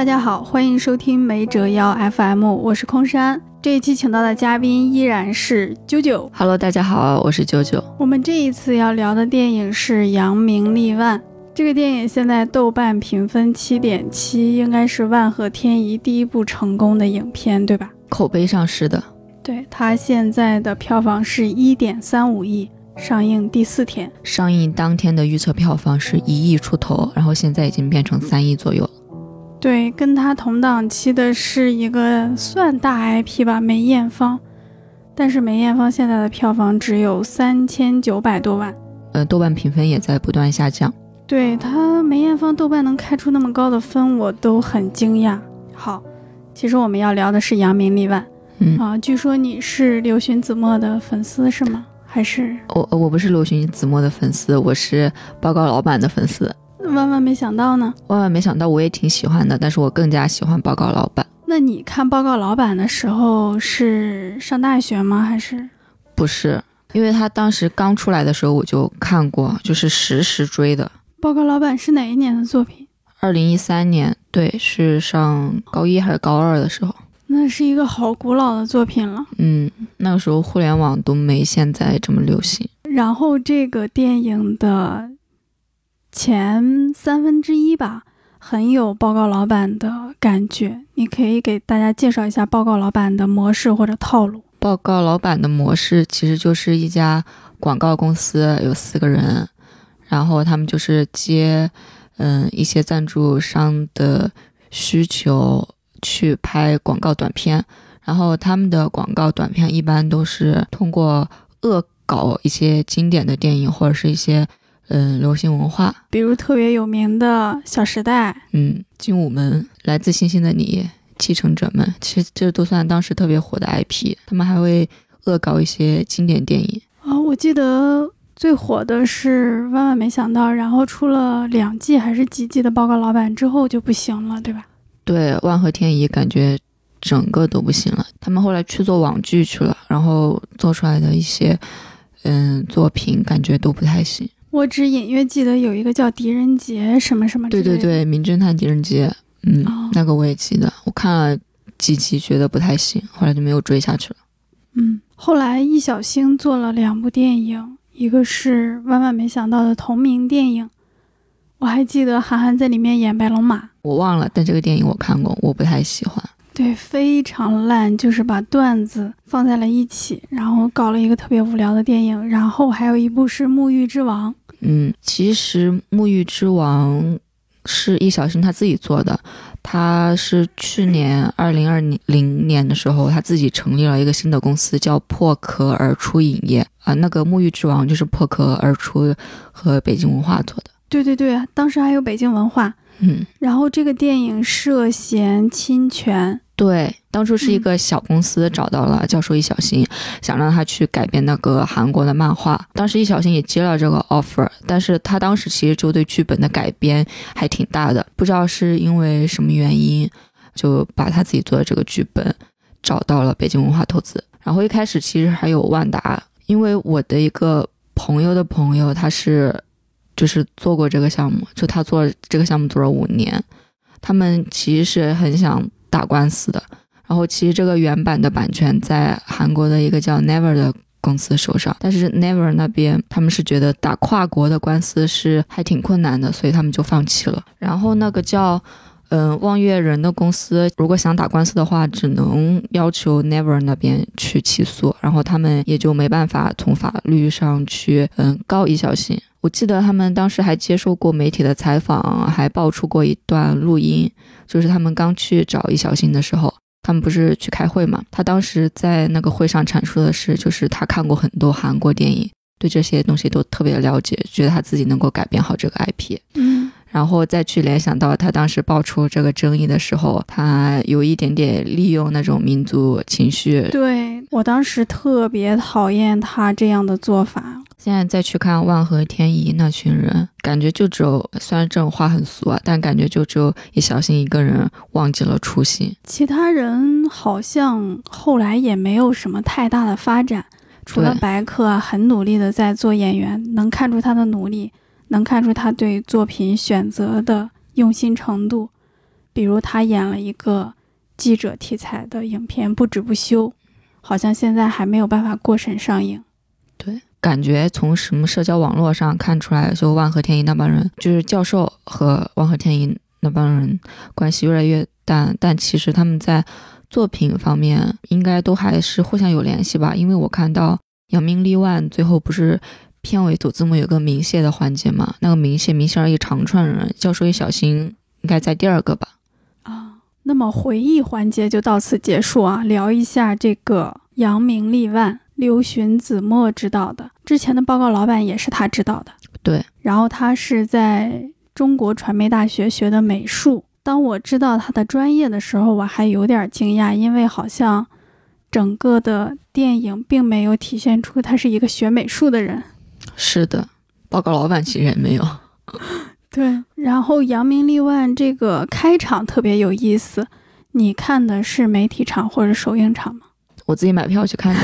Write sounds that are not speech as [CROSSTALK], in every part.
大家好，欢迎收听没折腰 FM，我是空山。这一期请到的嘉宾依然是啾啾。Hello，大家好，我是啾啾。我们这一次要聊的电影是《扬名立万》。这个电影现在豆瓣评分七点七，应该是万和天宜第一部成功的影片，对吧？口碑上是的，对，它现在的票房是一点三五亿，上映第四天。上映当天的预测票房是一亿出头，然后现在已经变成三亿左右。对，跟他同档期的是一个算大 IP 吧，梅艳芳，但是梅艳芳现在的票房只有三千九百多万。呃，豆瓣评分也在不断下降。对他，梅艳芳豆瓣能开出那么高的分，我都很惊讶。好，其实我们要聊的是《扬名立万》嗯，啊，据说你是刘询子墨的粉丝是吗？还是我我不是刘巡子墨的粉丝，我是报告老板的粉丝。万万没想到呢？万万没想到，我也挺喜欢的，但是我更加喜欢报告老板。那你看《报告老板》的时候是上大学吗？还是不是，因为他当时刚出来的时候我就看过，就是实时追的。《报告老板》是哪一年的作品？二零一三年，对，是上高一还是高二的时候。那是一个好古老的作品了。嗯，那个时候互联网都没现在这么流行。然后这个电影的前三分之一吧，很有报告老板的感觉。你可以给大家介绍一下报告老板的模式或者套路。报告老板的模式其实就是一家广告公司，有四个人，然后他们就是接嗯一些赞助商的需求去拍广告短片，然后他们的广告短片一般都是通过恶搞一些经典的电影或者是一些嗯流行文化，比如特别有名的《小时代》，嗯，精武门、来自星星的你、继承者们，其实这都算当时特别火的 IP。他们还会恶搞一些经典电影。啊、我记得最火的是《万万没想到》，然后出了两季还是几季的《报告老板》之后就不行了，对吧？对，万和天宜感觉整个都不行了。他们后来去做网剧去了，然后做出来的一些嗯作品感觉都不太行。我只隐约记得有一个叫《狄仁杰》什么什么。对对对，名侦探狄仁杰，嗯，哦那个我也记得，我看了几集觉得不太行，后来就没有追下去了。嗯，后来易小星做了两部电影，一个是《万万没想到》的同名电影，我还记得韩寒在里面演白龙马，我忘了，但这个电影我看过，我不太喜欢。对，非常烂，就是把段子放在了一起，然后搞了一个特别无聊的电影。然后还有一部是《沐浴之王》，嗯，其实《沐浴之王》是易小星他自己做的，他是去年二零二零年的时候，他自己成立了一个新的公司，叫破壳而出影业啊、那个《沐浴之王》就是破壳而出和北京文化做的。对对对，当时还有北京文化。嗯，然后这个电影涉嫌侵权，对，当初是一个小公司找到了教授易小星，想让他去改编那个韩国的漫画。当时易小星也接了这个 offer，但是他当时其实就对剧本的改编还挺大的，不知道是因为什么原因，就把他自己做的这个剧本找到了北京文化投资。然后一开始其实还有万达，因为我的一个朋友的朋友他是就是做过这个项目，就他做这个项目做了五年，他们其实是很想打官司的。然后其实这个原版的版权在韩国的一个叫 Never 的公司手上，但是 Never 那边他们是觉得打跨国的官司是还挺困难的，所以他们就放弃了。然后那个叫嗯望月人的公司，如果想打官司的话，只能要求 Never 那边去起诉，然后他们也就没办法从法律上去嗯告易小星。我记得他们当时还接受过媒体的采访，还爆出过一段录音，就是他们刚去找易小星的时候，他们不是去开会嘛？他当时在那个会上阐述的是，就是他看过很多韩国电影，对这些东西都特别了解，觉得他自己能够改变好这个 IP。然后再去联想到他当时爆出这个争议的时候，他有一点点利用那种民族情绪。对我当时特别讨厌他这样的做法。现在再去看万和天宜那群人，感觉就只有虽然这种话很俗啊，但感觉就只有易小星一个人忘记了初心。其他人好像后来也没有什么太大的发展，除了白客啊，很努力的在做演员，能看出他的努力，能看出他对作品选择的用心程度。比如他演了一个记者题材的影片《不止不休》，好像现在还没有办法过审上映。对，感觉从什么社交网络上看出来，就万和天一那帮人，就是教授和万和天一那帮人关系越来越淡，但其实他们在作品方面应该都还是互相有联系吧？因为我看到扬名立万最后不是片尾组字幕有个鸣谢的环节嘛？那个鸣谢鸣谢了一长串人，教授一小心应该在第二个吧？啊，那么回忆环节就到此结束啊，聊一下这个扬名立万。刘询子墨指导的，之前的报告老板也是他指导的。对，然后他是在中国传媒大学学的美术。当我知道他的专业的时候，我还有点惊讶，因为好像整个的电影并没有体现出他是一个学美术的人。是的，报告老板其实也没有。[LAUGHS] 对，然后扬名立万这个开场特别有意思。你看的是媒体场或者首映场吗？我自己买票去看的。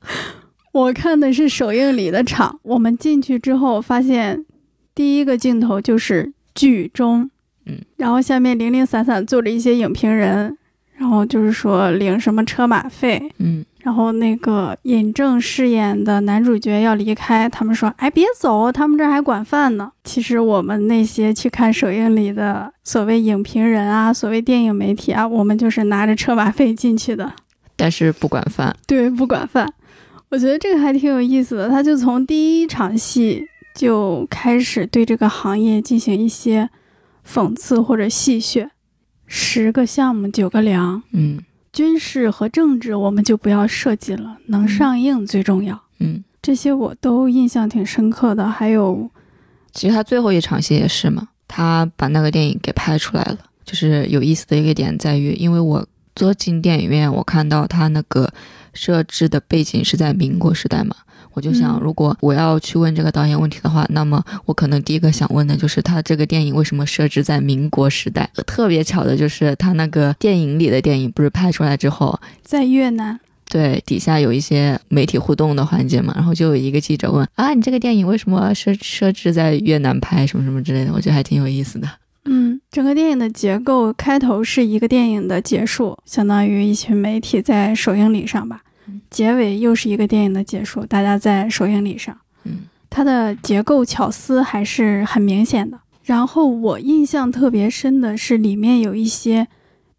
[LAUGHS] 我看的是首映礼的场，我们进去之后发现，第一个镜头就是剧中，嗯，然后下面零零散散坐着一些影评人，然后就是说领什么车马费，嗯，然后那个尹正饰演的男主角要离开，他们说，哎，别走，他们这还管饭呢。其实我们那些去看首映礼的所谓影评人啊，所谓电影媒体啊，我们就是拿着车马费进去的。但是不管饭，对，不管饭，我觉得这个还挺有意思的。他就从第一场戏就开始对这个行业进行一些讽刺或者戏谑。十个项目九个凉，嗯，军事和政治我们就不要设计了，能上映最重要。嗯，这些我都印象挺深刻的。还有，其实他最后一场戏也是嘛，他把那个电影给拍出来了。就是有意思的一个点在于，因为我。坐进电影院，我看到他那个设置的背景是在民国时代嘛，我就想，如果我要去问这个导演问题的话，那么我可能第一个想问的就是他这个电影为什么设置在民国时代？特别巧的就是他那个电影里的电影不是拍出来之后，在越南，对，底下有一些媒体互动的环节嘛，然后就有一个记者问啊，你这个电影为什么设设置在越南拍，什么什么之类的，我觉得还挺有意思的。嗯，整个电影的结构，开头是一个电影的结束，相当于一群媒体在首映礼上吧。结尾又是一个电影的结束，大家在首映礼上。嗯，它的结构巧思还是很明显的。然后我印象特别深的是里面有一些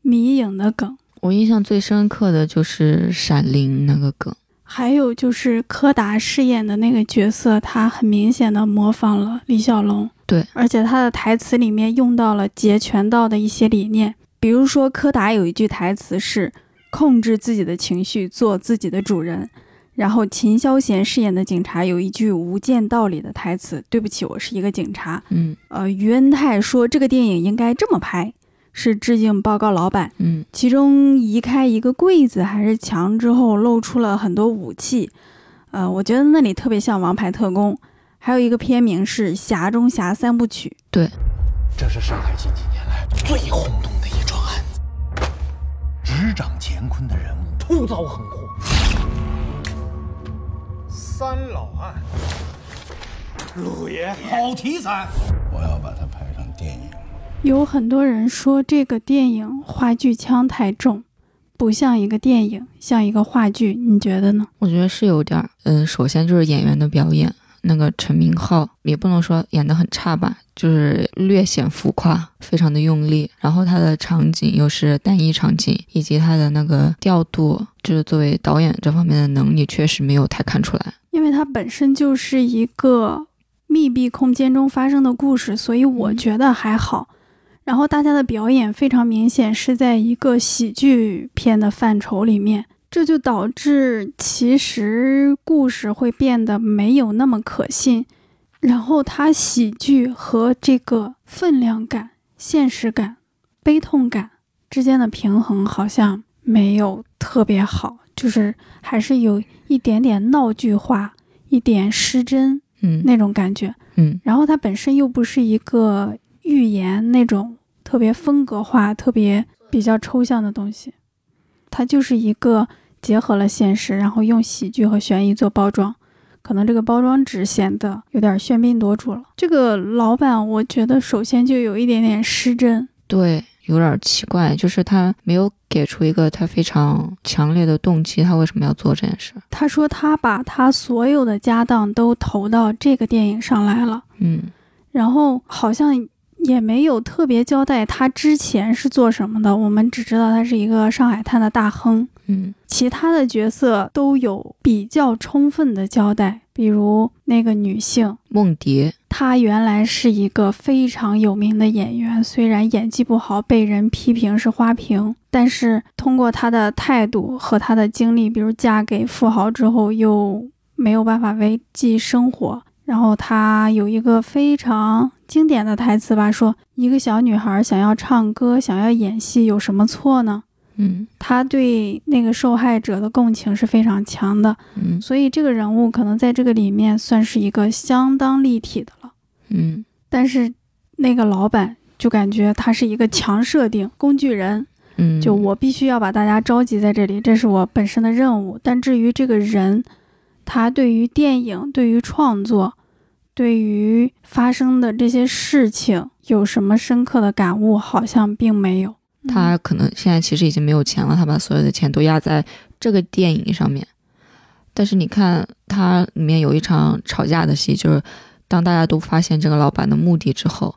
迷影的梗，我印象最深刻的就是《闪灵》那个梗，还有就是柯达饰演的那个角色，他很明显的模仿了李小龙。对，而且他的台词里面用到了截拳道的一些理念，比如说柯达有一句台词是“控制自己的情绪，做自己的主人”，然后秦霄贤饰演的警察有一句无间道里的台词：“对不起，我是一个警察。”嗯，呃，于恩泰说这个电影应该这么拍，是致敬报告老板。嗯，其中移开一个柜子还是墙之后，露出了很多武器，呃，我觉得那里特别像《王牌特工》。还有一个片名是《侠中侠三部曲》。对，这是上海近几年来最轰动的一桩案子。执掌乾坤的人物突遭横祸，三老案。陆爷，好题材！我要把它拍成电影。有很多人说这个电影话剧腔太重，不像一个电影，像一个话剧。你觉得呢？我觉得是有点儿。嗯，首先就是演员的表演。那个陈明昊也不能说演得很差吧，就是略显浮夸，非常的用力。然后他的场景又是单一场景，以及他的那个调度，就是作为导演这方面的能力，确实没有太看出来。因为它本身就是一个密闭空间中发生的故事，所以我觉得还好。然后大家的表演非常明显是在一个喜剧片的范畴里面。这就导致其实故事会变得没有那么可信，然后它喜剧和这个分量感、现实感、悲痛感之间的平衡好像没有特别好，就是还是有一点点闹剧化、一点失真，嗯，那种感觉，嗯。然后它本身又不是一个寓言那种特别风格化、特别比较抽象的东西，它就是一个。结合了现实，然后用喜剧和悬疑做包装，可能这个包装纸显得有点喧宾夺主了。这个老板，我觉得首先就有一点点失真，对，有点奇怪，就是他没有给出一个他非常强烈的动机，他为什么要做这件事？他说他把他所有的家当都投到这个电影上来了，嗯然后好像也没有特别交代他之前是做什么的，我们只知道他是一个上海滩的大亨。嗯。其他的角色都有比较充分的交代，比如那个女性，梦蝶，她原来是一个非常有名的演员，虽然演技不好，被人批评是花瓶，但是通过她的态度和她的经历，比如嫁给富豪之后又没有办法维系生活，然后她有一个非常经典的台词吧，说一个小女孩想要唱歌，想要演戏，有什么错呢？嗯他对那个受害者的共情是非常强的，嗯所以这个人物可能在这个里面算是一个相当立体的了。嗯但是那个老板就感觉他是一个强设定工具人，嗯，就我必须要把大家召集在这里，这是我本身的任务。但至于这个人，他对于电影、对于创作、对于发生的这些事情有什么深刻的感悟，好像并没有。他可能现在其实已经没有钱了，他把所有的钱都压在这个电影上面。但是你看，它里面有一场吵架的戏，就是当大家都发现这个老板的目的之后，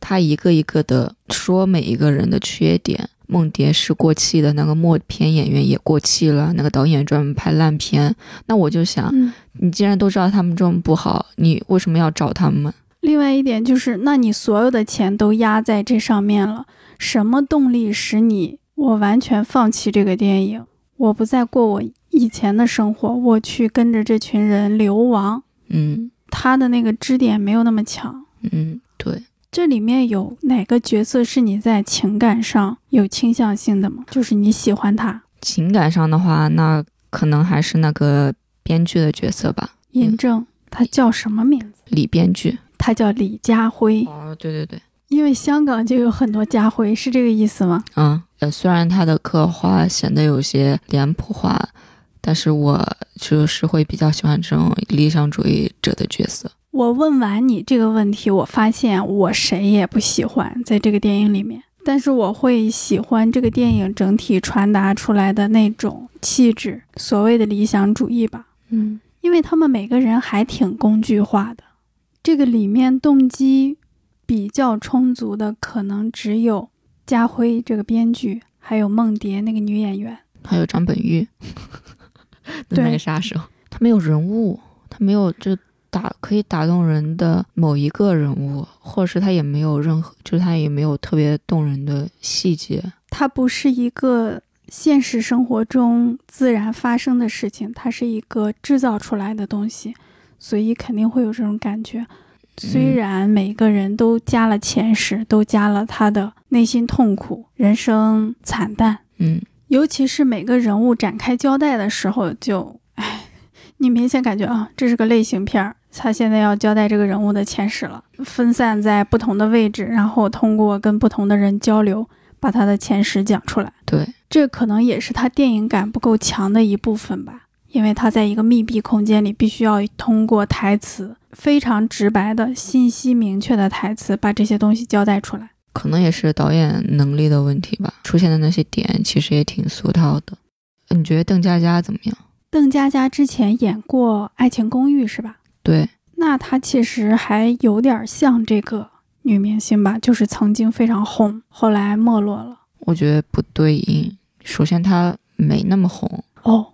他一个一个的说每一个人的缺点。梦蝶是过气的，那个默片演员也过气了，那个导演专门拍烂片。那我就想，嗯，你既然都知道他们这么不好，你为什么要找他们？另外一点就是，那你所有的钱都压在这上面了，什么动力使你我完全放弃这个电影？我不再过我以前的生活，我去跟着这群人流亡。嗯他的那个支点没有那么强。嗯，对，这里面有哪个角色是你在情感上有倾向性的吗？就是你喜欢他，情感上的话，那可能还是那个编剧的角色吧，尹正，他叫什么名字？李编剧。他叫李家辉，哦，对对对，因为香港就有很多家辉，是这个意思吗？嗯，呃，虽然他的刻画显得有些脸谱化，但是我就是会比较喜欢这种理想主义者的角色。我问完你这个问题，我发现我谁也不喜欢在这个电影里面，但是我会喜欢这个电影整体传达出来的那种气质，所谓的理想主义吧。嗯因为他们每个人还挺工具化的，这个里面动机比较充足的，可能只有家辉这个编剧，还有梦蝶那个女演员。还有张本煜 [LAUGHS] 那个杀手，他没有人物，他没有就打可以打动人的某一个人物，或者是他也没有任何，就是他也没有特别动人的细节。它不是一个现实生活中自然发生的事情，它是一个制造出来的东西，所以肯定会有这种感觉。虽然每个人都加了前十，都加了他的内心痛苦、人生惨淡，嗯尤其是每个人物展开交代的时候就，唉，你明显感觉啊，这是个类型片儿。他现在要交代这个人物的前十了，分散在不同的位置，然后通过跟不同的人交流，把他的前十讲出来。对，这可能也是他电影感不够强的一部分吧，因为他在一个密闭空间里，必须要通过台词非常直白的、信息明确的台词，把这些东西交代出来。可能也是导演能力的问题吧。出现的那些点其实也挺俗套的。你觉得邓家佳怎么样？邓家佳之前演过《爱情公寓》是吧？对，那她其实还有点像这个女明星吧，就是曾经非常红，后来没落了。我觉得不对应。首先，她没那么红。哦，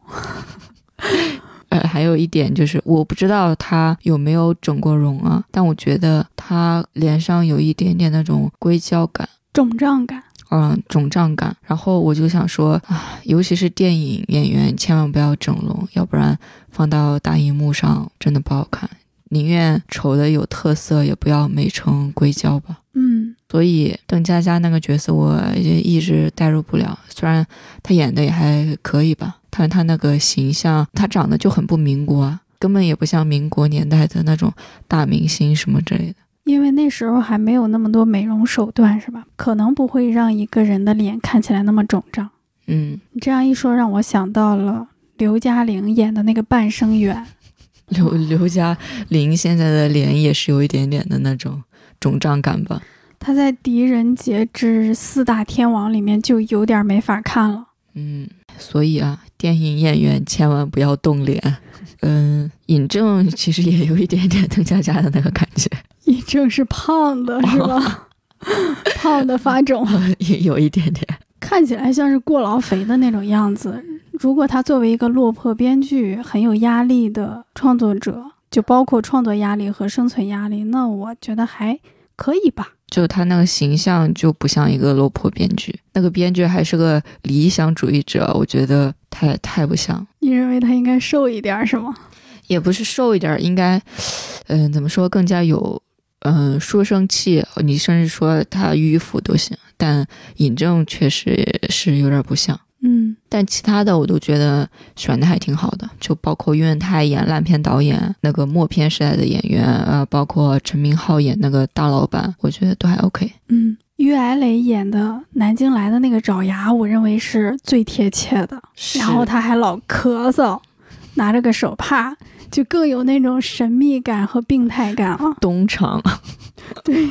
[LAUGHS] [LAUGHS] 呃，还有一点就是，我不知道她有没有整过容啊，但我觉得她脸上有一点点那种硅胶感。肿胀感。嗯，肿胀感，然后我就想说啊，尤其是电影演员，千万不要整容，要不然放到大荧幕上真的不好看。宁愿丑的有特色，也不要美成硅胶吧。嗯，所以邓家佳那个角色我也一直代入不了，虽然她演的也还可以吧，但是她那个形象，他长得就很不民国啊，根本也不像民国年代的那种大明星什么之类的。因为那时候还没有那么多美容手段，是吧？可能不会让一个人的脸看起来那么肿胀。嗯，你这样一说，让我想到了刘嘉玲演的那个《半生缘》。[LAUGHS] 刘刘嘉玲现在的脸也是有一点点的那种肿胀感吧。她在《狄仁杰之四大天王》里面就有点没法看了。嗯，所以啊，电影演员千万不要动脸。[LAUGHS] 嗯，尹正其实也有一点点邓家佳的那个感觉，尹正是胖的，是吧？[LAUGHS] 胖的发肿，[LAUGHS] 也有一点点，看起来像是过劳肥的那种样子。如果他作为一个落魄编剧，很有压力的创作者，就包括创作压力和生存压力，那我觉得还可以吧。就他那个形象就不像一个落魄编剧，那个编剧还是个理想主义者，我觉得太太不像。你认为他应该瘦一点是吗？也不是瘦一点，应该，嗯，怎么说更加有，嗯，书生气。你甚至说他迂腐都行，但尹正确实是有点不像。嗯，但其他的我都觉得选的还挺好的，就包括岳文泰演烂片导演那个默片时代的演员，呃，包括陈明昊演那个大老板，我觉得都还 OK。嗯，于艾磊演的南京来的那个爪牙，我认为是最贴切的。然后他还老咳嗽，拿着个手帕，就更有那种神秘感和病态感了。[LAUGHS] 东厂，[LAUGHS] 对，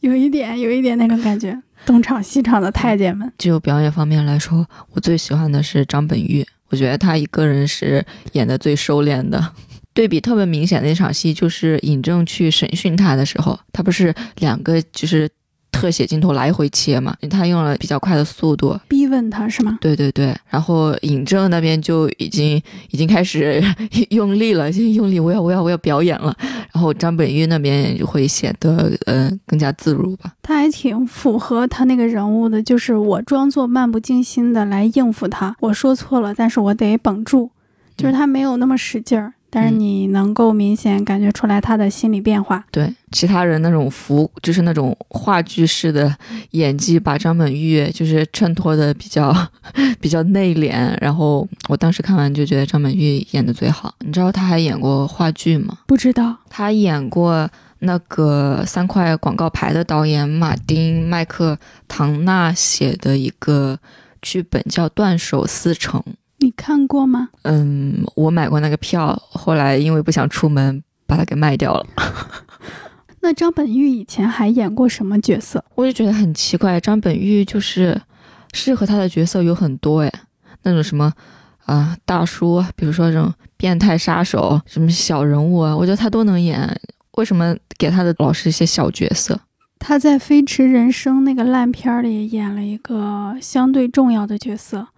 有一点，有一点那种感觉。东厂西厂的太监们，就表演方面来说，我最喜欢的是张本煜。我觉得他一个人是演的最收敛的。对比特别明显的一场戏，就是尹正去审讯他的时候，他不是两个就是。特写镜头来回切嘛，他用了比较快的速度逼问他是吗？对对对，然后尹正那边就已经 [LAUGHS] 已经开始 [LAUGHS] 用力了，就用力，我要我要我要表演了。然后张本煜那边就会显得嗯更加自如吧。他还挺符合他那个人物的，就是我装作漫不经心的来应付他，我说错了，但是我得绷住，就是他没有那么使劲儿。但是你能够明显感觉出来他的心理变化。对其他人那种浮，就是那种话剧式的演技，把张本煜就是衬托的比较 [LAUGHS] 比较内敛。然后我当时看完就觉得张本煜演的最好。你知道他还演过话剧吗？不知道。他演过那个三块广告牌的导演马丁麦克唐纳写的一个剧本，叫《断手思成》。你看过吗？嗯，我买过那个票，后来因为不想出门，把它给卖掉了。[LAUGHS] 那张本煜以前还演过什么角色？我就觉得很奇怪，张本煜就是适合他的角色有很多哎，那种什么啊大叔，比如说这种变态杀手，什么小人物啊，我觉得他都能演。为什么给他的老是一些小角色？他在《飞驰人生》那个烂片里演了一个相对重要的角色。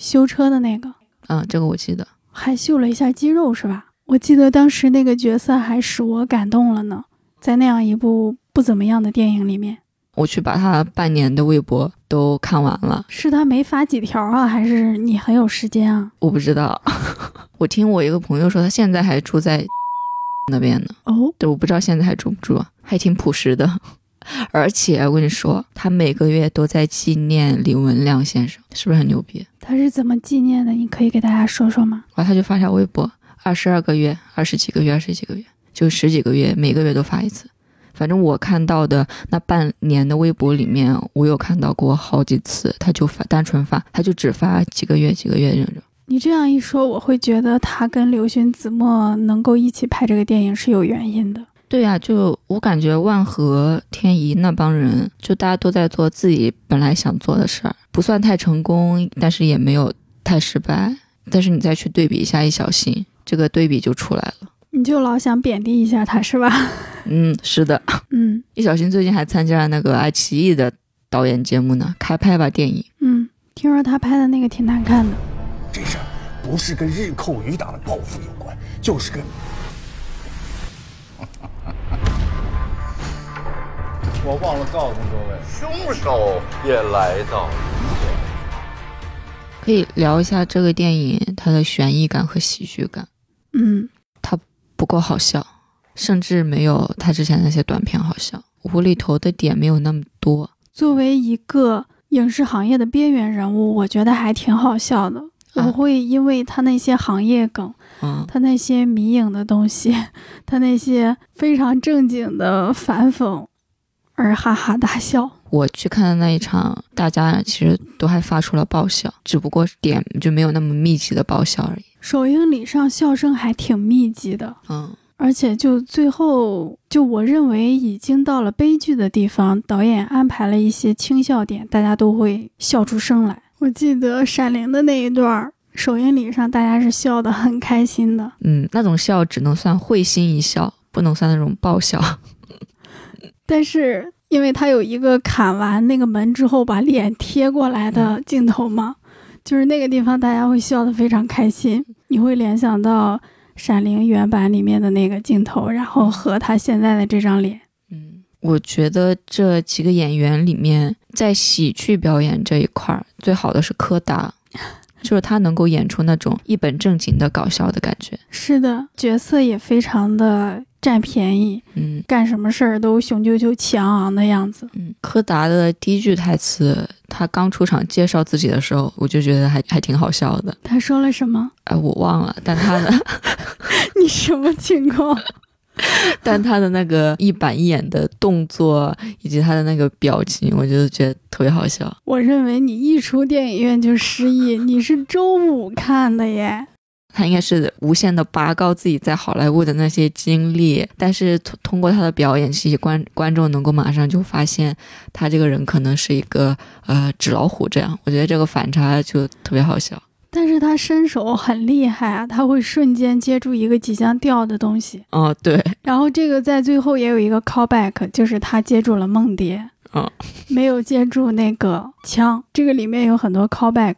修车的那个，嗯，这个我记得，还秀了一下肌肉，是吧？我记得当时那个角色还使我感动了呢，在那样一部不怎么样的电影里面，我去把他半年的微博都看完了。是他没发几条啊，还是你很有时间啊？我不知道，[LAUGHS] 我听我一个朋友说，他现在还住在 [LAUGHS] 那边呢。哦，对，我不知道现在还住不住，还挺朴实的。[LAUGHS] 而且我跟你说，他每个月都在纪念李文亮先生，是不是很牛逼？他是怎么纪念的？你可以给大家说说吗？然后他就发条微博，二十二个月、二十几个月、二十几个月，就十几个月，每个月都发一次。反正我看到的那半年的微博里面，我有看到过好几次，他就发单纯发，他就只发几个月、几个月那种。你这样一说，我会觉得他跟刘勋子墨能够一起拍这个电影是有原因的。对呀，就我感觉万和天怡那帮人，就大家都在做自己本来想做的事儿，不算太成功，但是也没有太失败。但是你再去对比一下易小星，这个对比就出来了。你就老想贬低一下他，是吧？嗯，是的。[LAUGHS] 嗯，易小星最近还参加了那个爱奇艺的导演节目呢，开拍吧电影。嗯，听说他拍的那个挺难看的。这事儿不是跟日寇余党的报复有关，就是跟……我忘了告诉各位，凶手也来到了。可以聊一下这个电影它的悬疑感和喜剧感。嗯，它不够好笑，甚至没有他之前那些短片好笑，无厘头的点没有那么多。作为一个影视行业的边缘人物，我觉得还挺好笑的。我会因为他那些行业梗，嗯，他那些迷影的东西，[LAUGHS] 他那些非常正经的反讽。而哈哈大笑。我去看的那一场，大家其实都还发出了爆笑，只不过点就没有那么密集的爆笑而已。首映礼上笑声还挺密集的，嗯，而且就最后，就我认为已经到了悲剧的地方，导演安排了一些轻笑点，大家都会笑出声来。我记得《闪灵》的那一段首映礼上，大家是笑得很开心的。嗯，那种笑只能算会心一笑，不能算那种爆笑。但是，因为他有一个砍完那个门之后把脸贴过来的镜头嘛，就是那个地方大家会笑得非常开心。你会联想到《闪灵》原版里面的那个镜头，然后和他现在的这张脸。嗯，我觉得这几个演员里面，在喜剧表演这一块儿，最好的是柯达，[LAUGHS] 就是他能够演出那种一本正经的搞笑的感觉。是的，角色也非常的。占便宜，嗯干什么事儿都雄赳赳气昂昂的样子。嗯，柯达的第一句台词，他刚出场介绍自己的时候，我就觉得还还挺好笑的。他说了什么？哎，我忘了，但他的 [LAUGHS] 你什么情况？[LAUGHS] 但他的那个一板一眼的动作以及他的那个表情，我就觉得特别好笑。我认为你一出电影院就失忆，你是周五看的耶。他应该是无限的拔高自己在好莱坞的那些经历，但是通通过他的表演，其实观观众能够马上就发现他这个人可能是一个呃纸老虎这样。我觉得这个反差就特别好笑。但是他身手很厉害啊，他会瞬间接住一个即将掉的东西。哦，对。然后这个在最后也有一个 callback，就是他接住了梦蝶，嗯，没有接住那个枪。这个里面有很多 callback。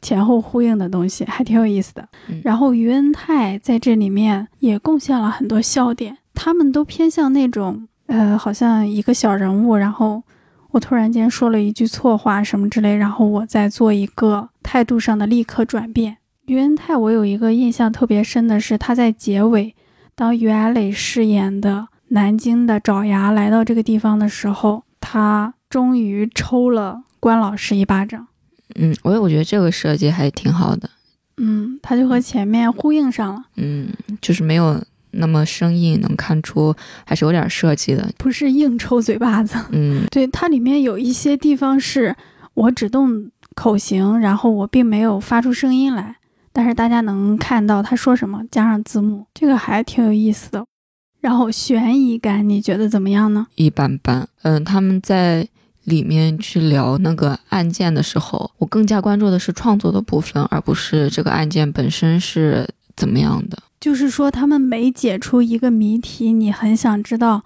前后呼应的东西还挺有意思的。然后于恩泰在这里面也贡献了很多笑点，他们都偏向那种呃，好像一个小人物，然后我突然间说了一句错话什么之类，然后我再做一个态度上的立刻转变。于恩泰，我有一个印象特别深的是他在结尾，当于艾磊饰演的南京的爪牙来到这个地方的时候，他终于抽了关老师一巴掌。嗯，我我觉得这个设计还挺好的。嗯，它就和前面呼应上了。嗯，就是没有那么生硬，能看出还是有点设计的，不是硬抽嘴巴子。嗯，[LAUGHS] 对，它里面有一些地方是我只动口型，然后我并没有发出声音来，但是大家能看到他说什么，加上字幕，这个还挺有意思的。然后悬疑感，你觉得怎么样呢？一般般。嗯，他们在。里面去聊那个案件的时候，我更加关注的是创作的部分，而不是这个案件本身是怎么样的。就是说，他们每解出一个谜题，你很想知道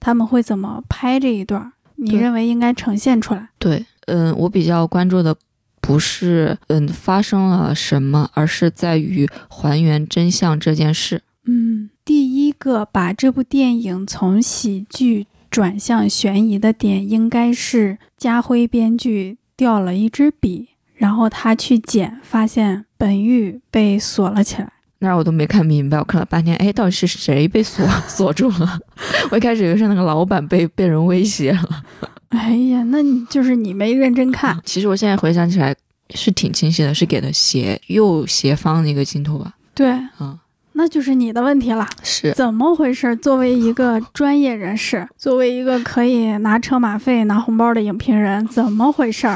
他们会怎么拍这一段，你认为应该呈现出来？对，嗯，我比较关注的不是嗯发生了什么，而是在于还原真相这件事。嗯，第一个把这部电影从喜剧。转向悬疑的点应该是家辉编剧掉了一支笔，然后他去捡，发现本玉被锁了起来。那我都没看明白，我看了半天，哎，到底是谁被锁 [LAUGHS] 锁住了？我一开始以为是那个老板被被人威胁了。哎呀，那你就是你没认真看。[LAUGHS] 其实我现在回想起来是挺清晰的，是给的斜右斜方的一个镜头吧？对，嗯。那就是你的问题了，是怎么回事？作为一个专业人士，作为一个可以拿车马费、拿红包的影评人，怎么回事？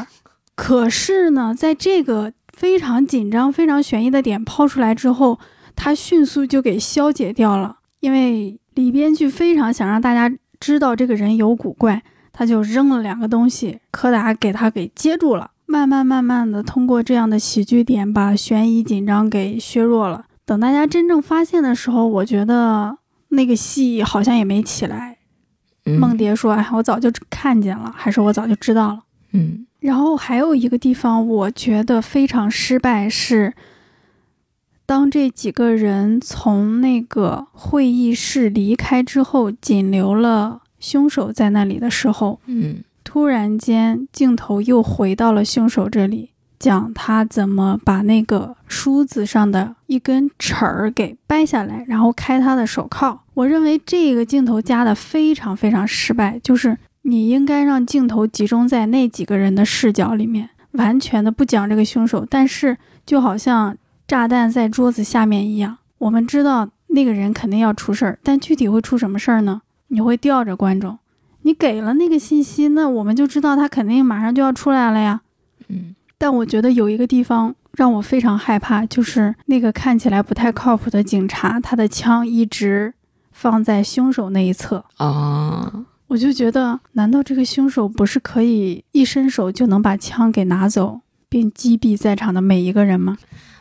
可是呢，在这个非常紧张、非常悬疑的点抛出来之后，他迅速就给消解掉了。因为李编剧非常想让大家知道这个人有古怪，他就扔了两个东西，柯达给他给接住了。慢慢慢慢的，通过这样的喜剧点，把悬疑紧张给削弱了。等大家真正发现的时候，我觉得那个戏好像也没起来。梦蝶说：“哎，我早就看见了，还是我早就知道了。”嗯。然后还有一个地方，我觉得非常失败，是当这几个人从那个会议室离开之后，仅留了凶手在那里的时候，嗯，突然间镜头又回到了凶手这里。讲他怎么把那个梳子上的一根齿儿给掰下来，然后开他的手铐。我认为这个镜头加的非常非常失败，就是你应该让镜头集中在那几个人的视角里面，完全的不讲这个凶手，但是就好像炸弹在桌子下面一样，我们知道那个人肯定要出事儿，但具体会出什么事儿呢？你会吊着观众，你给了那个信息，那我们就知道他肯定马上就要出来了呀。嗯。但我觉得有一个地方让我非常害怕，就是那个看起来不太靠谱的警察，他的枪一直放在凶手那一侧。啊，我就觉得，难道这个凶手不是可以一伸手就能把枪给拿走，并击毙在场的每一个人吗？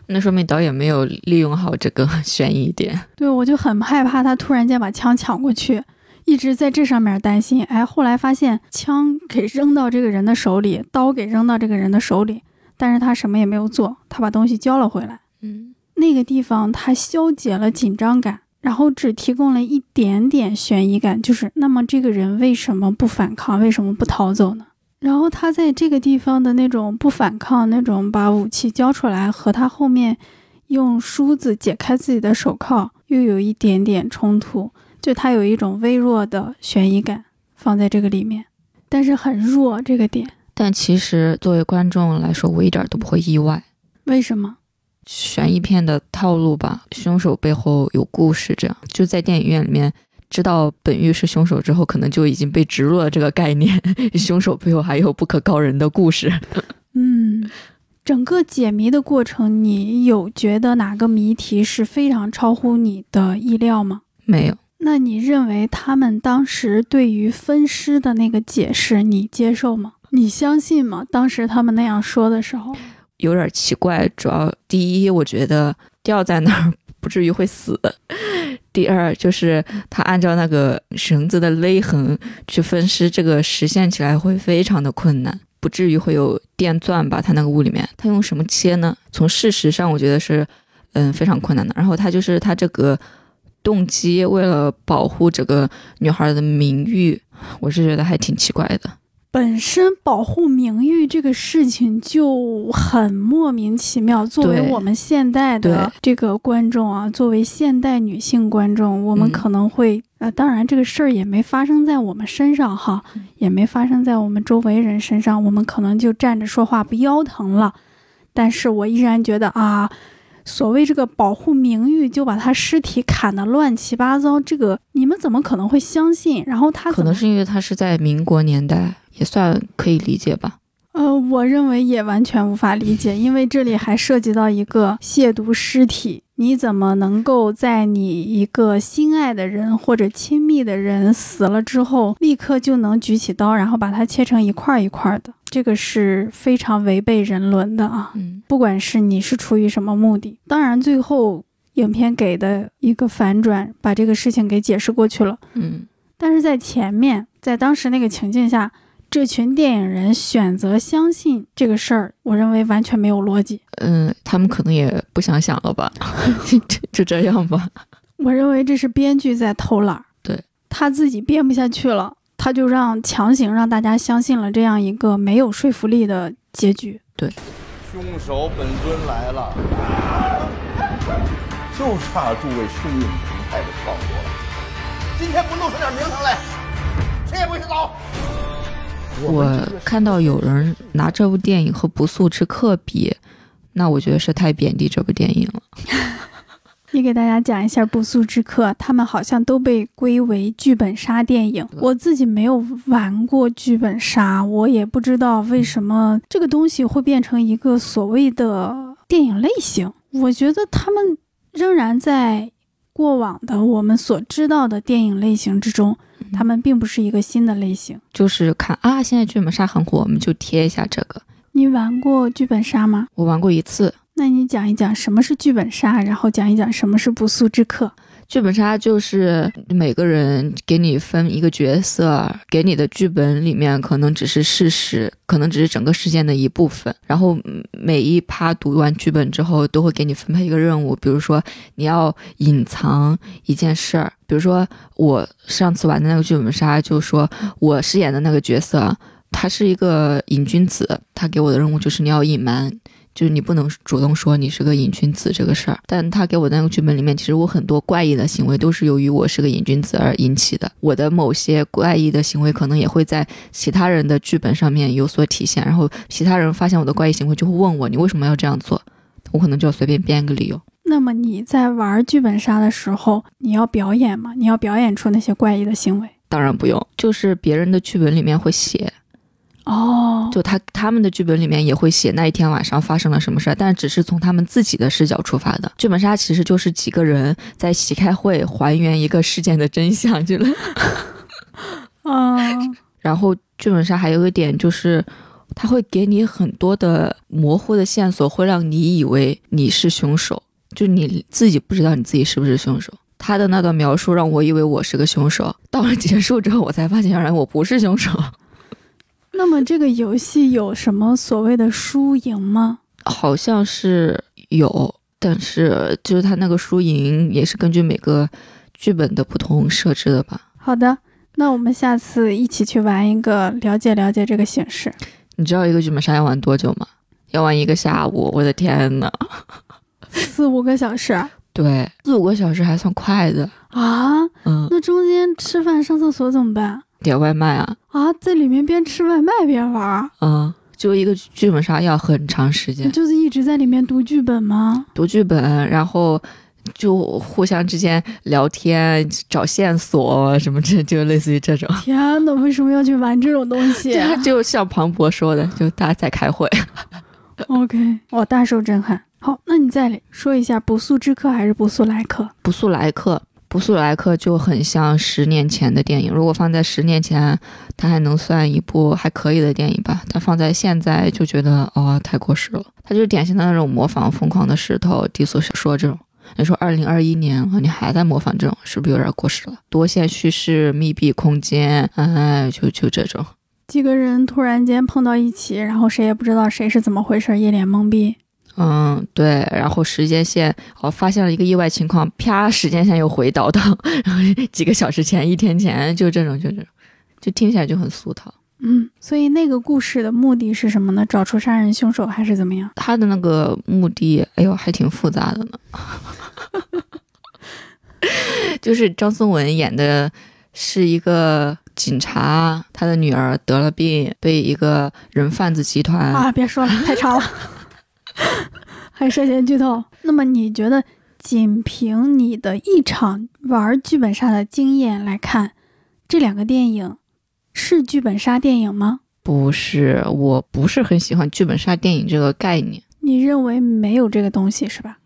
那说明导演没有利用好这个 [LAUGHS] 悬疑点。对，我就很害怕他突然间把枪抢过去，一直在这上面担心。哎，后来发现枪给扔到这个人的手里，刀给扔到这个人的手里，但是他什么也没有做，他把东西交了回来。嗯，那个地方他消解了紧张感，然后只提供了一点点悬疑感，就是那么这个人为什么不反抗，为什么不逃走呢？然后他在这个地方的那种不反抗，那种把武器交出来，和他后面用梳子解开自己的手铐，又有一点点冲突，就它有一种微弱的悬疑感放在这个里面，但是很弱这个点，但其实作为观众来说，我一点都不会意外。为什么？悬疑片的套路吧，凶手背后有故事，这样就在电影院里面知道本玉是凶手之后，可能就已经被植入了这个概念，[LAUGHS] 凶手背后还有不可告人的故事。[LAUGHS] 嗯，整个解谜的过程，你有觉得哪个谜题是非常超乎你的意料吗？没有，那你认为他们当时对于分尸的那个解释，你接受吗？你相信吗？当时他们那样说的时候，有点奇怪。主要第一，我觉得掉在那儿不至于会死；第二，就是他按照那个绳子的勒痕去分尸，这个实现起来会非常的困难，不至于会有电钻吧？他那个屋里面，他用什么切呢？从事实上，我觉得是嗯非常困难的。然后他就是他这个动机，为了保护这个女孩的名誉，我是觉得还挺奇怪的。本身保护名誉这个事情就很莫名其妙。作为我们现代的这个观众啊，作为现代女性观众，我们嗯可能会、呃，当然这个事儿也没发生在我们身上哈，也没发生在我们周围人身上，我们可能就站着说话不腰疼了。但是我依然觉得啊，所谓这个保护名誉，就把他尸体砍得乱七八糟，这个你们怎么可能会相信？然后他可能是因为他是在民国年代，也算可以理解吧。呃，我认为也完全无法理解，因为这里还涉及到一个亵渎尸体。你怎么能够在你一个心爱的人或者亲密的人死了之后，立刻就能举起刀，然后把它切成一块儿一块儿的？这个是非常违背人伦的啊！嗯，不管是你是出于什么目的，当然最后影片给的一个反转，把这个事情给解释过去了。嗯，但是在前面，在当时那个情境下，这群电影人选择相信这个事儿，我认为完全没有逻辑。嗯，他们可能也不想想了吧，[LAUGHS] 就就这样吧。我认为这是编剧在偷懒，对他自己编不下去了，他就让强行让大家相信了这样一个没有说服力的结局。对凶手本尊来了，就差诸位兄弟同派的报国了。今天不露出点名堂来，谁也不许走。我看到有人拿这部电影和《不速之客》比，那我觉得是太贬低这部电影了。[LAUGHS] 你给大家讲一下《不速之客》，他们好像都被归为剧本杀电影。我自己没有玩过剧本杀，我也不知道为什么这个东西会变成一个所谓的电影类型。我觉得他们仍然在过往的我们所知道的电影类型之中，他们并不是一个新的类型。就是看啊，现在剧本杀很火，我们就贴一下这个。你玩过剧本杀吗？我玩过一次，那你讲一讲什么是剧本杀，然后讲一讲什么是不速之客。剧本杀就是每个人给你分一个角色，给你的剧本里面可能只是事实，可能只是整个事件的一部分。然后每一趴读完剧本之后，都会给你分配一个任务，比如说你要隐藏一件事儿，比如说我上次玩的那个剧本杀，就说我饰演的那个角色，他是一个瘾君子，他给我的任务就是你要隐瞒。就是你不能主动说你是个瘾君子这个事儿，但他给我的那个剧本里面，其实我很多怪异的行为都是由于我是个瘾君子而引起的。我的某些怪异的行为可能也会在其他人的剧本上面有所体现，然后其他人发现我的怪异行为就会问我你为什么要这样做，我可能就要随便编一个理由。那么你在玩剧本杀的时候，你要表演吗？你要表演出那些怪异的行为？当然不用，就是别人的剧本里面会写，哦，就他他们的剧本里面也会写那一天晚上发生了什么事儿，但只是从他们自己的视角出发的。剧本杀其实就是几个人在一起开会，还原一个事件的真相，去了。嗯 [LAUGHS] [LAUGHS] 然后剧本杀还有一点就是，他会给你很多的模糊的线索，会让你以为你是凶手，就你自己不知道你自己是不是凶手。他的那段描述让我以为我是个凶手，到了结束之后，我才发现原来我不是凶手。那么这个游戏有什么所谓的输赢吗？好像是有，但是就是它那个输赢也是根据每个剧本的不同设置的吧。好的，那我们下次一起去玩一个，了解了解这个形式。你知道一个剧本杀要玩多久吗？要玩一个下午，我的天呐！四五个小时对，四五个小时还算快的。啊？嗯，那中间吃饭、上厕所怎么办点外卖啊，啊？在里面边吃外卖边玩儿，嗯，就一个剧本杀要很长时间，就是一直在里面读剧本吗？读剧本，然后就互相之间聊天、找线索什么这就类似于这种。天呐，为什么要去玩这种东西就像庞博说的，就大家在开会。？OK，我大受震撼。好，那你再说一下不速之客还是不速来客？不速来客，不速来客就很像十年前的电影。如果放在十年前，它还能算一部还可以的电影吧。但放在现在就觉得哦，太过时了。它就是典型的那种模仿《疯狂的石头》、低俗小说这种。你说二零二一年了，你还在模仿这种，是不是有点过时了？多线叙事、密闭空间，哎，就就这种。几个人突然间碰到一起，然后谁也不知道谁是怎么回事，一脸懵逼。嗯，对，然后时间线，哦，发现了一个意外情况，啪，时间线又回倒到然后几个小时前、一天前，就这种，就这种，就听起来就很俗套。嗯，所以那个故事的目的是什么呢？找出杀人凶手还是怎么样？他的那个目的，哎呦，还挺复杂的呢。[LAUGHS] 就是张颂文演的是一个警察，他的女儿得了病，被一个人贩子集团啊，别说了，太长了，[LAUGHS] 还涉嫌剧透。那么你觉得，仅凭你的一场玩剧本杀的经验来看，这两个电影是剧本杀电影吗？不是，我不是很喜欢剧本杀电影这个概念。你认为没有这个东西是吧？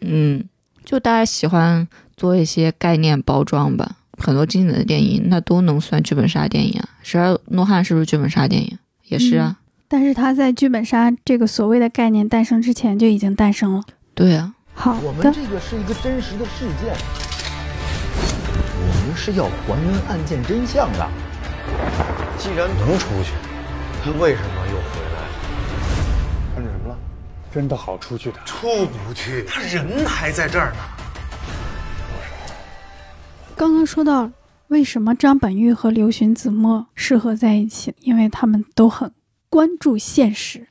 嗯，就大家喜欢做一些概念包装吧。很多经典的电影那都能算剧本杀电影啊。十二诺汉是不是剧本杀电影？也是啊。但是它在剧本杀这个所谓的概念诞生之前就已经诞生了。对啊，好我们，这个是一个真实的事件，我们是要还原案件真相的。既然能出去，他为什么又回来？看见什么了？真的好出去的。出不去，他人还在这儿呢。刚刚说到为什么张本煜和刘询子墨适合在一起，因为他们都很关注现实。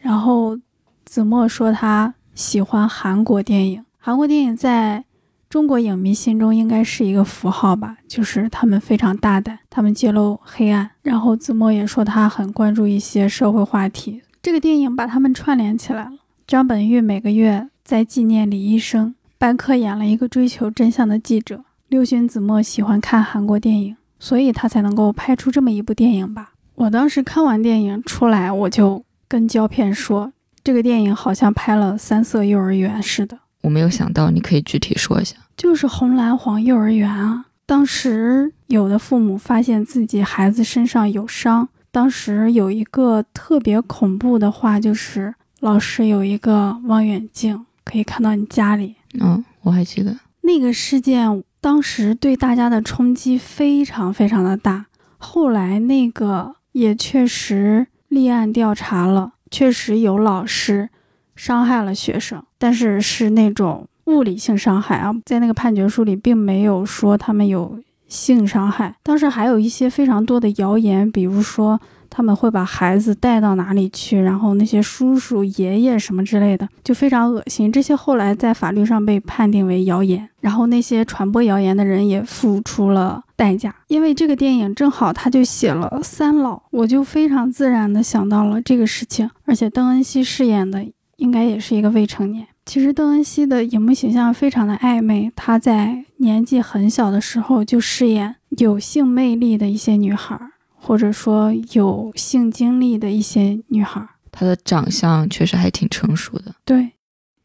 然后子墨说他喜欢韩国电影，韩国电影在中国影迷心中应该是一个符号吧，就是他们非常大胆，他们揭露黑暗。然后子墨也说他很关注一些社会话题，这个电影把他们串联起来了。张本煜每个月在纪念李医生，班克演了一个追求真相的记者。六旬子墨喜欢看韩国电影，所以他才能够拍出这么一部电影吧。我当时看完电影出来，我就跟胶片说，这个电影好像拍了三色幼儿园似的，我没有想到，你可以具体说一下。就是红蓝黄幼儿园啊。当时有的父母发现自己孩子身上有伤，当时有一个特别恐怖的话，就是老师有一个望远镜可以看到你家里。嗯，我还记得。那个事件当时对大家的冲击非常非常的大，后来那个也确实立案调查了，确实有老师伤害了学生，但是是那种物理性伤害啊，在那个判决书里并没有说他们有性伤害。当时还有一些非常多的谣言，比如说他们会把孩子带到哪里去，然后那些叔叔、爷爷什么之类的，就非常恶心。这些后来在法律上被判定为谣言，然后那些传播谣言的人也付出了代价。因为这个电影正好他就写了三老，我就非常自然的想到了这个事情，而且邓恩熙饰演的应该也是一个未成年。其实邓恩熙的荧幕形象非常的暧昧，她在年纪很小的时候就饰演有性魅力的一些女孩。或者说有性经历的一些女孩。她的长相确实还挺成熟的。对，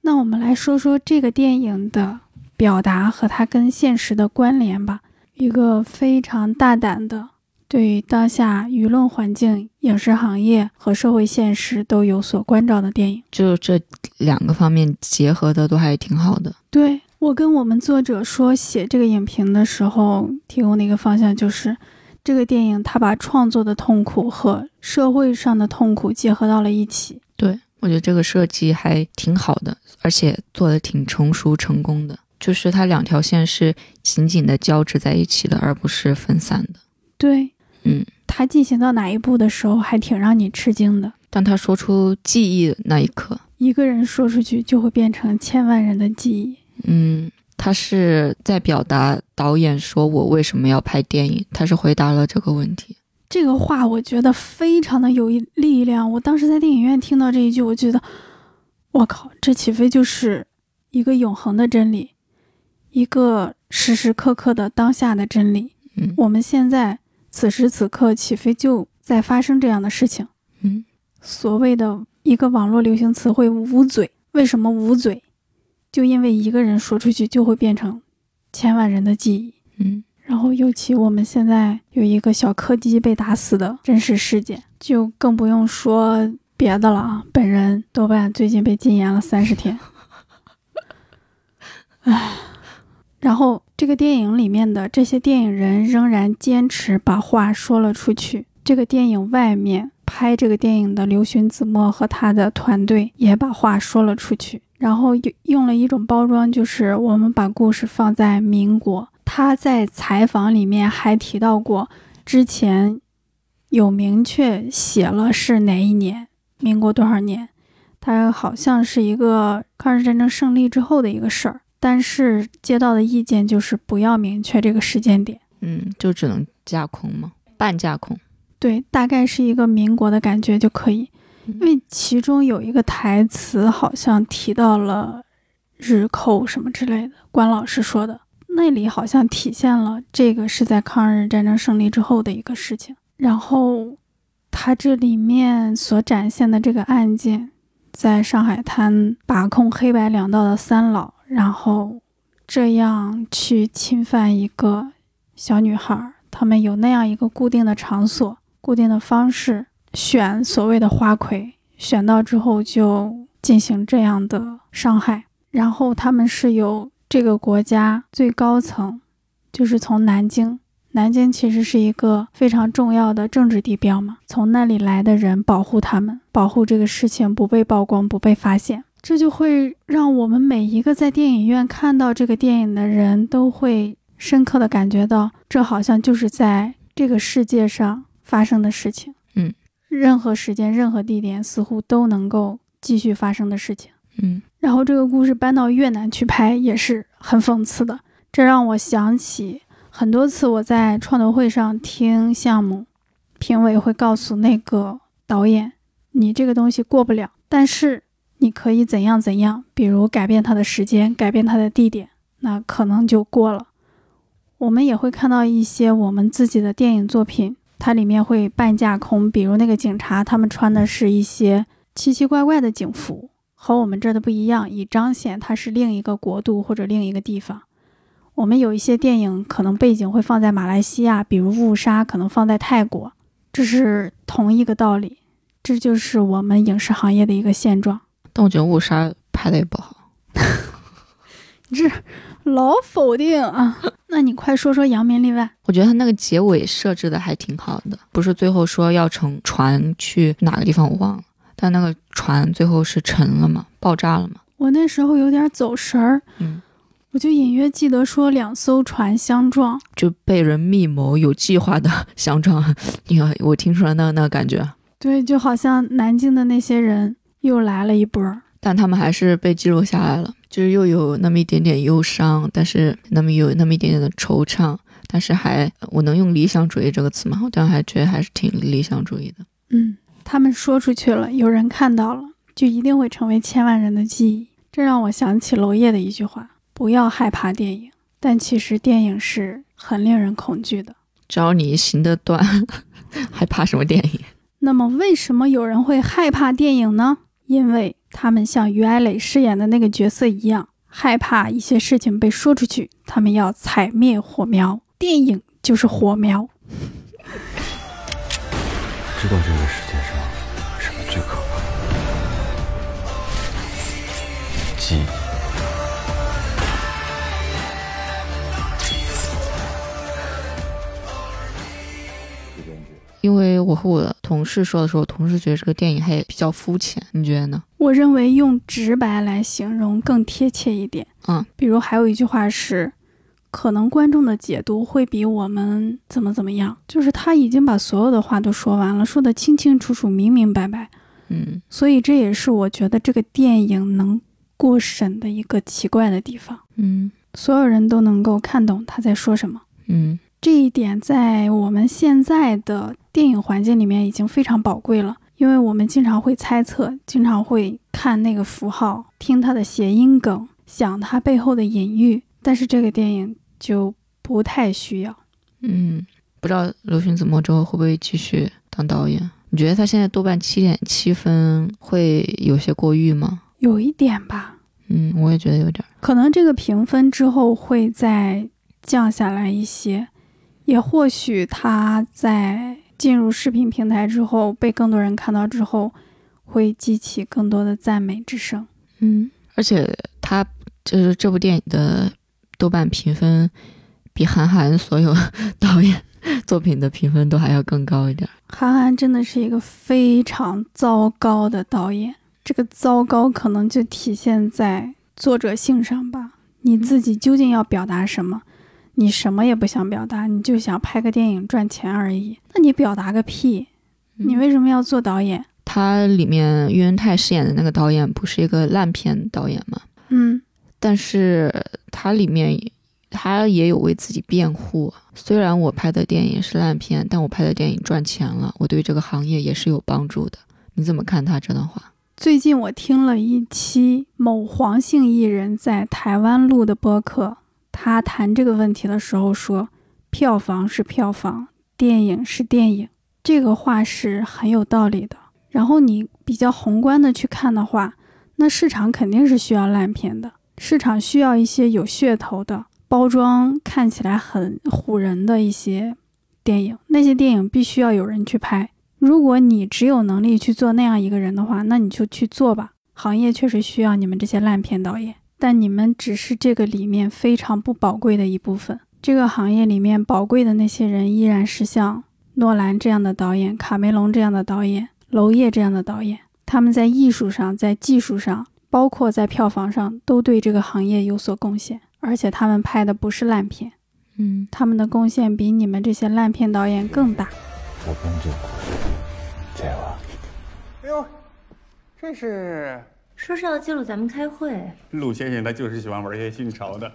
那我们来说说这个电影的表达和它跟现实的关联吧。一个非常大胆的，对于当下舆论环境、影视行业和社会现实都有所关照的电影。就这两个方面结合的都还挺好的。对我跟我们作者说写这个影评的时候提供的一个方向就是，这个电影它把创作的痛苦和社会上的痛苦结合到了一起。对我觉得这个设计还挺好的，而且做的挺成熟成功的。就是它两条线是紧紧的交织在一起的，而不是分散的。对，嗯，它进行到哪一步的时候还挺让你吃惊的。当他说出记忆的那一刻，一个人说出去就会变成千万人的记忆。嗯，他是在表达导演说我为什么要拍电影，他是回答了这个问题。这个话我觉得非常的有力量。我当时在电影院听到这一句，我觉得，我靠，这岂非就是一个永恒的真理，一个时时刻刻的当下的真理？嗯我们现在此时此刻岂非就在发生这样的事情？嗯所谓的一个网络流行词汇“捂嘴”，为什么捂嘴？就因为一个人说出去就会变成千万人的记忆。嗯然后，尤其我们现在有一个小柯基被打死的真实事件，就更不用说别的了啊。本人豆瓣最近被禁言了三十天，唉。然后，这个电影里面的这些电影人仍然坚持把话说了出去。这个电影外面拍这个电影的刘询子墨和他的团队也把话说了出去，然后用用了一种包装，就是我们把故事放在民国。他在采访里面还提到过，之前有明确写了是哪一年，民国多少年，他好像是一个抗日战争胜利之后的一个事儿，但是接到的意见就是不要明确这个时间点，嗯，就只能架空嘛，半架空。对，大概是一个民国的感觉就可以，因为其中有一个台词好像提到了日寇什么之类的，关老师说的。那里好像体现了这个是在抗日战争胜利之后的一个事情。然后，他这里面所展现的这个案件，在上海滩把控黑白两道的三老，然后这样去侵犯一个小女孩，他们有那样一个固定的场所、固定的方式，选所谓的花魁，选到之后就进行这样的伤害。然后他们是由。这个国家最高层就是从南京，南京其实是一个非常重要的政治地标嘛。从那里来的人保护他们，保护这个事情不被曝光、不被发现，这就会让我们每一个在电影院看到这个电影的人都会深刻的感觉到，这好像就是在这个世界上发生的事情。嗯，任何时间、任何地点，似乎都能够继续发生的事情。嗯。然后这个故事搬到越南去拍也是很讽刺的，这让我想起很多次我在创投会上听项目，评委会告诉那个导演，你这个东西过不了，但是你可以怎样怎样，比如改变它的时间，改变它的地点，那可能就过了。我们也会看到一些我们自己的电影作品，它里面会半架空，比如那个警察，他们穿的是一些奇奇怪怪的警服。和我们这儿的不一样，以彰显它是另一个国度或者另一个地方。我们有一些电影可能背景会放在马来西亚，比如《误杀》可能放在泰国，这是同一个道理。这就是我们影视行业的一个现状。但我觉得《误杀》拍的也不好，[LAUGHS] 这老否定啊！[LAUGHS] 那你快说说《扬名立万》。我觉得他那个结尾设置的还挺好的，不是最后说要乘船去哪个地方，我忘了。但那个船最后是沉了嘛，爆炸了嘛？我那时候有点走神儿，嗯，我就隐约记得说两艘船相撞，就被人密谋、有计划的相撞。你看，我听出来那那个感觉，对，就好像南京的那些人又来了一波儿。但他们还是被记录下来了，就是又有那么一点点忧伤，但是那么有那么一点点的惆怅，但是还我能用理想主义这个词吗？我当然还觉得还是挺理想主义的。嗯。他们说出去了，有人看到了，就一定会成为千万人的记忆。这让我想起娄烨的一句话：“不要害怕电影，但其实电影是很令人恐惧的。只要你行得端，[LAUGHS] 害怕什么电影？那么，为什么有人会害怕电影呢？因为他们像于艾磊饰演的那个角色一样，害怕一些事情被说出去，他们要踩灭火苗。电影就是火苗。知道这个世界上什么最可怕？鸡。因为我和我的同事说的时候，同事觉得这个电影还比较肤浅，你觉得呢？我认为用直白来形容更贴切一点。嗯，比如还有一句话是，可能观众的解读会比我们怎么怎么样，就是他已经把所有的话都说完了，说得清清楚楚、明明白白。嗯，所以这也是我觉得这个电影能过审的一个奇怪的地方。嗯所有人都能够看懂他在说什么。嗯这一点在我们现在的电影环境里面已经非常宝贵了，因为我们经常会猜测，经常会看那个符号，听它的谐音梗，想它背后的隐喻。但是这个电影就不太需要。嗯，不知道刘勋子墨之后会不会继续当导演？你觉得他现在豆瓣七点七分会有些过誉吗？有一点吧，嗯，我也觉得有点儿。可能这个评分之后会再降下来一些，也或许他在进入视频平台之后，被更多人看到之后，会激起更多的赞美之声。嗯，而且他就是这部电影的豆瓣评分比韩寒所有 [LAUGHS] 导演作品的评分都还要更高一点儿。韩寒真的是一个非常糟糕的导演，这个糟糕可能就体现在作者性上吧。你自己究竟要表达什么？你什么也不想表达，你就想拍个电影赚钱而已。那你表达个屁！你为什么要做导演？他里面喻恩泰饰演的那个导演不是一个烂片导演吗？嗯，但是他里面他也有为自己辩护。虽然我拍的电影是烂片，但我拍的电影赚钱了，我对这个行业也是有帮助的。你怎么看他这段话？最近我听了一期某黄姓艺人在台湾录的播客，他谈这个问题的时候说：“票房是票房，电影是电影。”这个话是很有道理的。然后你比较宏观的去看的话，那市场肯定是需要烂片的，市场需要一些有噱头的、包装看起来很唬人的一些电影，那些电影必须要有人去拍。如果你只有能力去做那样一个人的话，那你就去做吧。行业确实需要你们这些烂片导演，但你们只是这个里面非常不宝贵的一部分。这个行业里面宝贵的那些人，依然是像诺兰这样的导演、卡梅隆这样的导演、娄烨这样的导演。他们在艺术上、在技术上，包括在票房上，都对这个行业有所贡献。而且他们拍的不是烂片，嗯，他们的贡献比你们这些烂片导演更大。我跟这故事。哎呦，这是说是要记录咱们开会，陆先生，他就是喜欢玩些新潮的。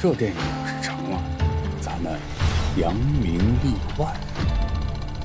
这电影要是成了，咱们扬名立万。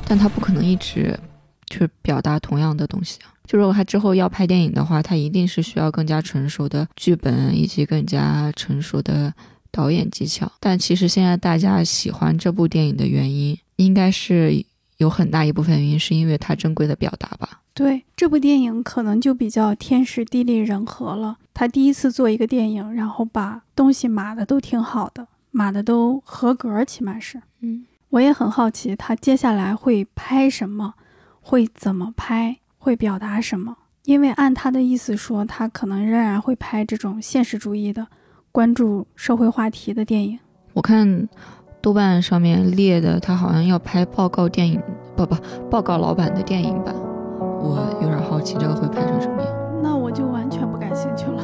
但他不可能一直去表达同样的东西啊。就如果他之后要拍电影的话，他一定是需要更加成熟的剧本以及更加成熟的导演技巧。但其实现在大家喜欢这部电影的原因，应该是有很大一部分原因是因为它珍贵的表达吧。对这部电影可能就比较天时地利人和了。他第一次做一个电影，然后把东西码的都挺好的，码的都合格，起码是。嗯，我也很好奇他接下来会拍什么，会怎么拍，会表达什么。因为按他的意思说，他可能仍然会拍这种现实主义的、关注社会话题的电影。我看豆瓣上面列的，他好像要拍报告电影，不不，报告老板的电影版。我有点好奇这个会拍成什么样。那我就完全不感兴趣了。